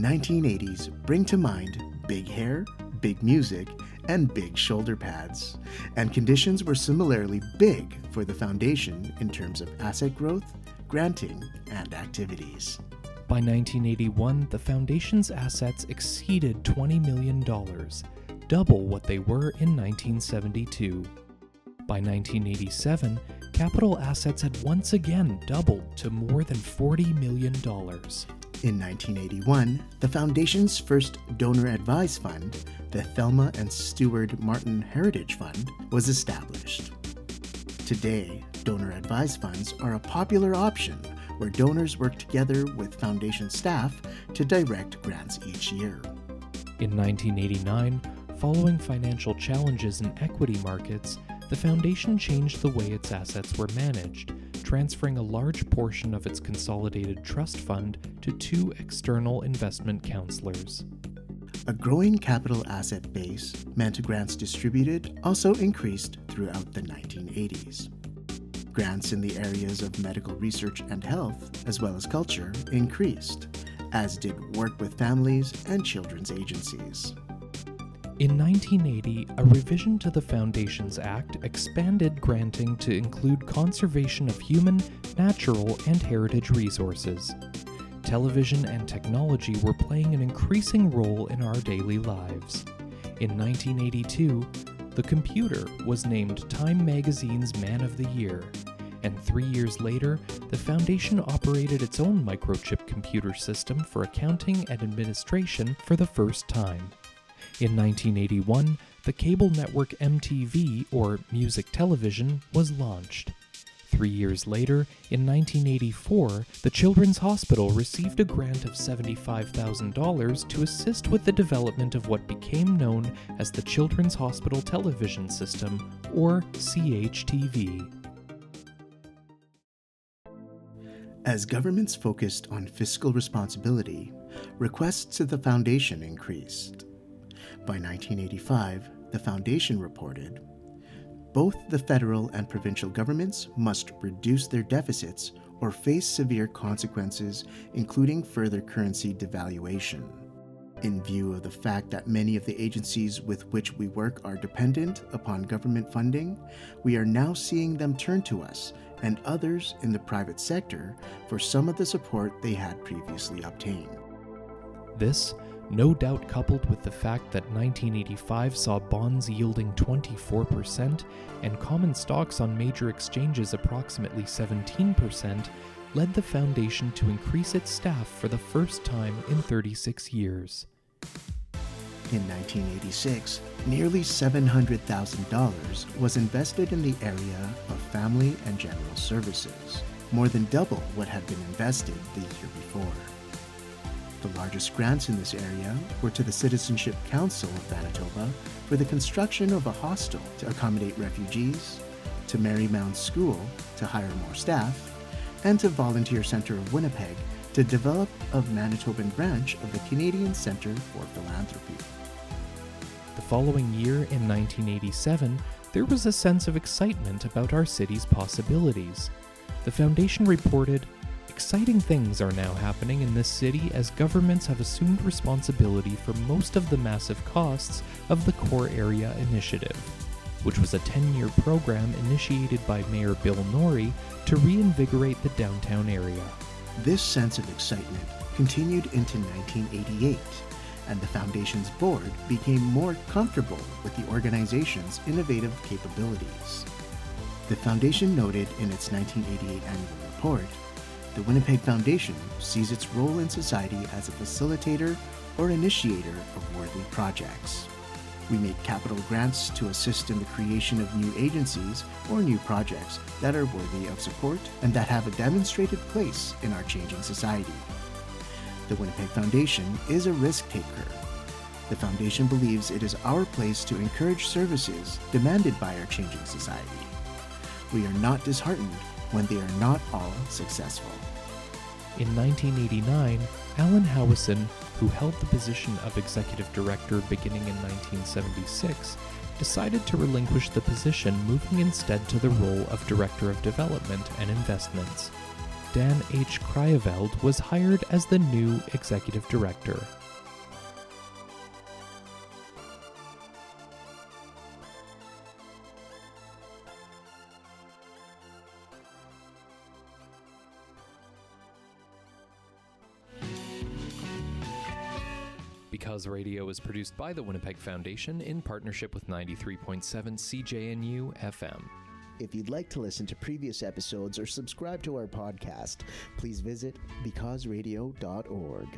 The 1980s bring to mind big hair, big music, and big shoulder pads, and conditions were similarly big for the foundation in terms of asset growth, granting, and activities. By 1981, the foundation's assets exceeded $20 million, double what they were in 1972. By 1987, capital assets had once again doubled to more than $40 million. In 1981, the Foundation's first donor advised fund, the Thelma and Steward Martin Heritage Fund, was established. Today, donor advised funds are a popular option where donors work together with Foundation staff to direct grants each year. In 1989, following financial challenges in equity markets, the Foundation changed the way its assets were managed, transferring a large portion of its consolidated trust fund to two external investment counselors. A growing capital asset base meant grants distributed also increased throughout the 1980s. Grants in the areas of medical research and health, as well as culture, increased, as did work with families and children's agencies. In 1980, a revision to the Foundations Act expanded granting to include conservation of human, natural, and heritage resources. Television and technology were playing an increasing role in our daily lives. In 1982, the computer was named Time Magazine's Man of the Year, and three years later, the Foundation operated its own microchip computer system for accounting and administration for the first time. In 1981, the cable network MTV, or Music Television, was launched. Three years later, in 1984, the Children's Hospital received a grant of $75,000 to assist with the development of what became known as the Children's Hospital Television System, or CHTV. As governments focused on fiscal responsibility, requests to the Foundation increased. By 1985, the Foundation reported both the federal and provincial governments must reduce their deficits or face severe consequences, including further currency devaluation. In view of the fact that many of the agencies with which we work are dependent upon government funding, we are now seeing them turn to us and others in the private sector for some of the support they had previously obtained. This no doubt coupled with the fact that 1985 saw bonds yielding 24% and common stocks on major exchanges approximately 17%, led the foundation to increase its staff for the first time in 36 years. In 1986, nearly $700,000 was invested in the area of family and general services, more than double what had been invested the year before. Largest grants in this area were to the Citizenship Council of Manitoba for the construction of a hostel to accommodate refugees, to Marymount School to hire more staff, and to Volunteer Centre of Winnipeg to develop a Manitoban branch of the Canadian Centre for Philanthropy. The following year, in 1987, there was a sense of excitement about our city's possibilities. The Foundation reported Exciting things are now happening in this city as governments have assumed responsibility for most of the massive costs of the Core Area Initiative, which was a 10 year program initiated by Mayor Bill Norrie to reinvigorate the downtown area. This sense of excitement continued into 1988, and the Foundation's board became more comfortable with the organization's innovative capabilities. The Foundation noted in its 1988 annual report the Winnipeg Foundation sees its role in society as a facilitator or initiator of worthy projects. We make capital grants to assist in the creation of new agencies or new projects that are worthy of support and that have a demonstrated place in our changing society. The Winnipeg Foundation is a risk taker. The Foundation believes it is our place to encourage services demanded by our changing society. We are not disheartened when they are not all successful. In 1989, Alan Howison, who held the position of executive director beginning in 1976, decided to relinquish the position, moving instead to the role of director of development and investments. Dan H. Kraayeveld was hired as the new executive director. Because Radio is produced by the Winnipeg Foundation in partnership with 93.7 CJNU FM. If you'd like to listen to previous episodes or subscribe to our podcast, please visit becauseradio.org.